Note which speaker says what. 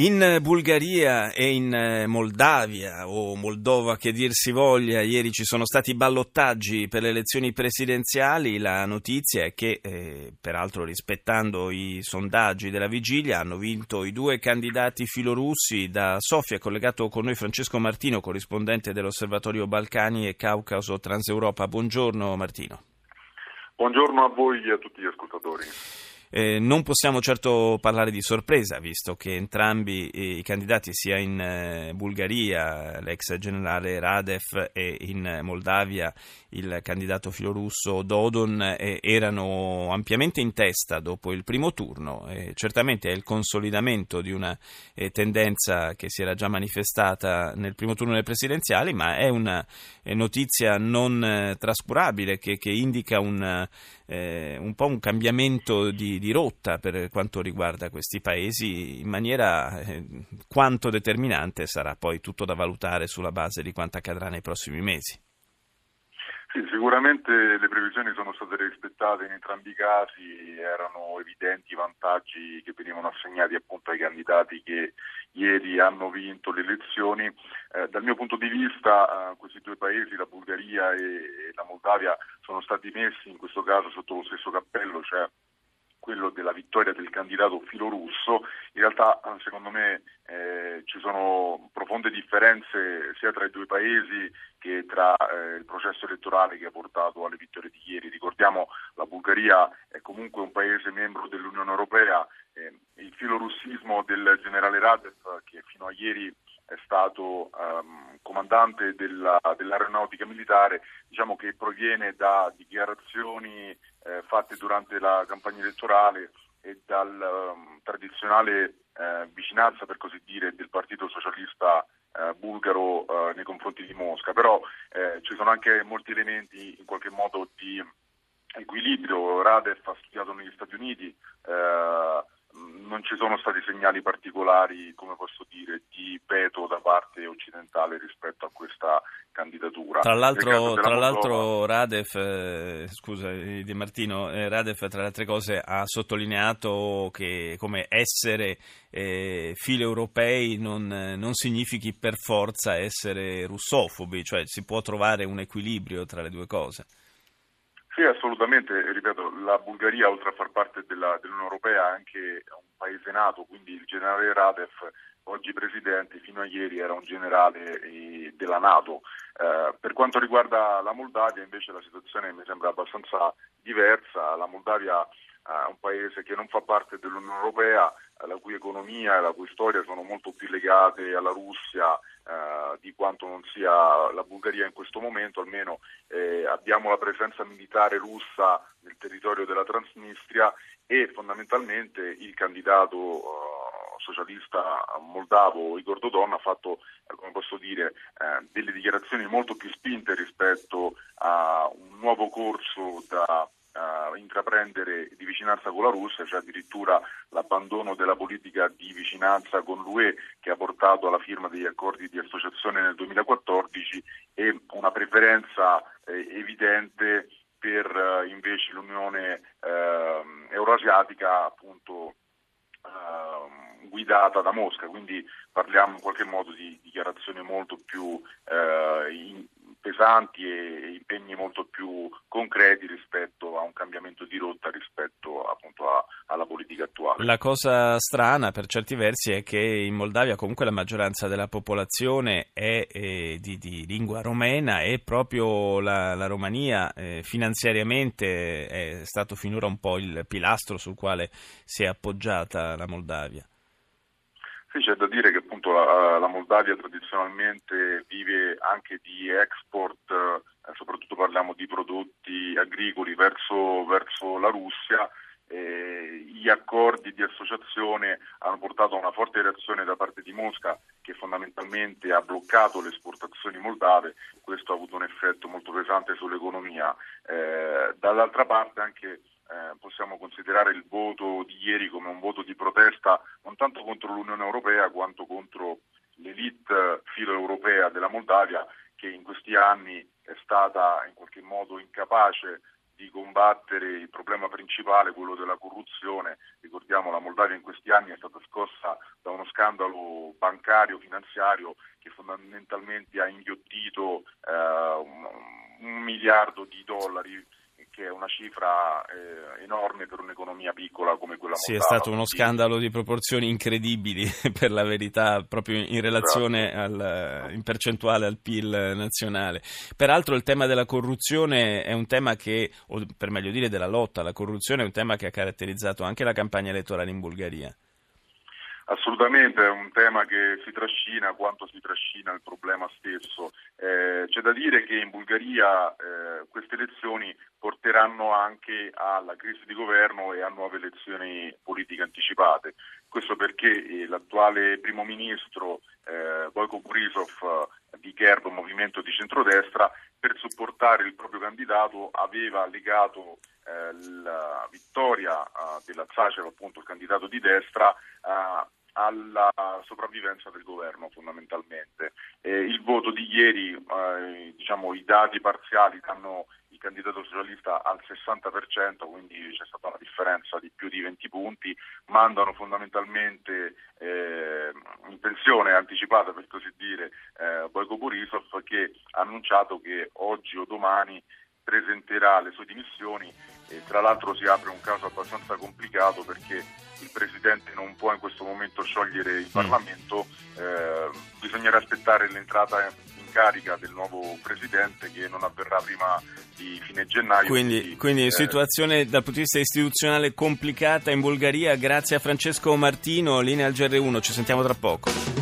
Speaker 1: In Bulgaria e in eh, Moldavia o Moldova che dir si voglia, ieri ci sono stati ballottaggi per le elezioni presidenziali. La notizia è che, eh, peraltro rispettando i sondaggi della vigilia, hanno vinto i due candidati filorussi. Da Sofia collegato con noi Francesco Martino, corrispondente dell'Osservatorio Balcani e Caucaso Transeuropa. Buongiorno Martino.
Speaker 2: Buongiorno a voi e a tutti gli ascoltatori.
Speaker 1: Eh, non possiamo certo parlare di sorpresa, visto che entrambi i candidati, sia in eh, Bulgaria l'ex generale Radev e in Moldavia il candidato filorusso Dodon, eh, erano ampiamente in testa dopo il primo turno. certamente è il consolidamento di una eh, tendenza che si era già manifestata nel primo turno delle presidenziali, ma è una notizia non eh, trascurabile che, che indica un, un po' un cambiamento di di, rotta per quanto riguarda questi paesi in maniera eh, quanto determinante sarà poi tutto da valutare sulla base di quanto accadrà nei prossimi mesi.
Speaker 2: Sì, sicuramente le previsioni sono state rispettate in entrambi i casi, erano evidenti i vantaggi che venivano assegnati appunto ai candidati che ieri hanno vinto le elezioni. Eh, dal mio punto di vista eh, questi due paesi, la Bulgaria e, e la Moldavia, sono stati messi in questo caso sotto lo stesso cappello, cioè quello della vittoria del candidato filorusso, in realtà secondo me eh, ci sono profonde differenze sia tra i due paesi che tra eh, il processo elettorale che ha portato alle vittorie di ieri. Ricordiamo la Bulgaria è comunque un paese membro dell'Unione Europea, eh, il filorussismo del generale Radev che fino a ieri è stato um, comandante della, dell'aeronautica militare, diciamo che proviene da dichiarazioni eh, fatte durante la campagna elettorale e dal um, tradizionale eh, vicinanza, per così dire, del Partito Socialista eh, bulgaro eh, nei confronti di Mosca. Però eh, ci sono anche molti elementi in qualche modo di equilibrio. Radev ha studiato negli Stati Uniti, eh, non ci sono stati segnali particolari, come posso dire, di veto da parte occidentale rispetto a questa candidatura.
Speaker 1: Tra l'altro, tra l'altro Radef, eh, scusa Di Martino, eh, Radef tra le altre cose ha sottolineato che come essere eh, europei non, non significhi per forza essere russofobi, cioè si può trovare un equilibrio tra le due cose.
Speaker 2: Sì, assolutamente, ripeto, la Bulgaria oltre a far parte della, dell'Unione Europea è anche un paese nato, quindi il generale Radev, oggi presidente, fino a ieri era un generale eh, della Nato. Eh, per quanto riguarda la Moldavia invece la situazione mi sembra abbastanza diversa, la Moldavia è un paese che non fa parte dell'Unione Europea, la cui economia e la cui storia sono molto più legate alla Russia eh, di quanto non sia la Bulgaria in questo momento, almeno eh, abbiamo la presenza militare russa nel territorio della Transnistria e fondamentalmente il candidato eh, socialista moldavo Igor Dodon ha fatto, eh, come posso dire, eh, delle dichiarazioni molto più spinte rispetto a un nuovo corso da uh, intraprendere di vicinanza con la Russia, c'è addirittura l'abbandono della politica di vicinanza con l'UE che ha portato alla firma degli accordi di associazione nel 2014 e una preferenza eh, evidente per eh, invece l'Unione eh, Euroasiatica appunto ehm, guidata da Mosca, quindi parliamo in qualche modo di dichiarazioni molto più eh, in, pesanti e impegni molto più concreti rispetto a un cambiamento di rotta rispetto appunto a, alla politica attuale.
Speaker 1: La cosa strana per certi versi è che in Moldavia comunque la maggioranza della popolazione è eh, di, di, lingua romena e proprio la, la Romania eh, finanziariamente è stato finora un po' il pilastro sul quale si è appoggiata la Moldavia.
Speaker 2: Sì, c'è da dire che appunto la, la Moldavia tradizionalmente vive anche di export, eh, soprattutto parliamo di prodotti agricoli verso, verso la Russia. Eh, gli accordi di associazione hanno portato a una forte reazione da parte di Mosca che fondamentalmente ha bloccato le esportazioni moldave, questo ha avuto un effetto molto pesante sull'economia. Eh, dall'altra parte anche possiamo considerare il voto di ieri come un voto di protesta non tanto contro l'Unione Europea quanto contro l'elite filo-europea della Moldavia che in questi anni è stata in qualche modo incapace di combattere il problema principale, quello della corruzione. Ricordiamo la Moldavia in questi anni è stata scossa da uno scandalo bancario, finanziario che fondamentalmente ha inghiottito eh, un, un miliardo di dollari che è una cifra eh, enorme per un'economia piccola come quella moldava.
Speaker 1: Sì, è stato uno scandalo di proporzioni incredibili per la verità, proprio in relazione esatto. al, in percentuale al PIL nazionale. Peraltro il tema della corruzione è un tema che, o per meglio dire della lotta alla corruzione, è un tema che ha caratterizzato anche la campagna elettorale in Bulgaria.
Speaker 2: Assolutamente, è un tema che si trascina quanto si trascina il problema stesso. Eh, c'è da dire che in Bulgaria eh, queste elezioni porteranno anche alla crisi di governo e a nuove elezioni politiche anticipate. Questo perché eh, l'attuale primo ministro eh, Boyko Borisov di Kerb, movimento di centrodestra, per supportare il proprio candidato aveva legato eh, la vittoria eh, della Zacev, appunto il candidato di destra, alla sopravvivenza del governo fondamentalmente. Eh, il voto di ieri, eh, diciamo, i dati parziali danno il candidato socialista al 60%, quindi c'è stata una differenza di più di 20 punti, mandano fondamentalmente eh, in pensione anticipata per così dire eh, Boyko Borisov che ha annunciato che oggi o domani presenterà le sue dimissioni e tra l'altro si apre un caso abbastanza complicato perché il Presidente non può in questo momento sciogliere il mm. Parlamento, eh, bisognerà aspettare l'entrata in carica del nuovo Presidente che non avverrà prima di fine gennaio.
Speaker 1: Quindi, quindi, quindi eh, situazione dal punto di vista istituzionale complicata in Bulgaria. Grazie a Francesco Martino, linea al GR1, ci sentiamo tra poco.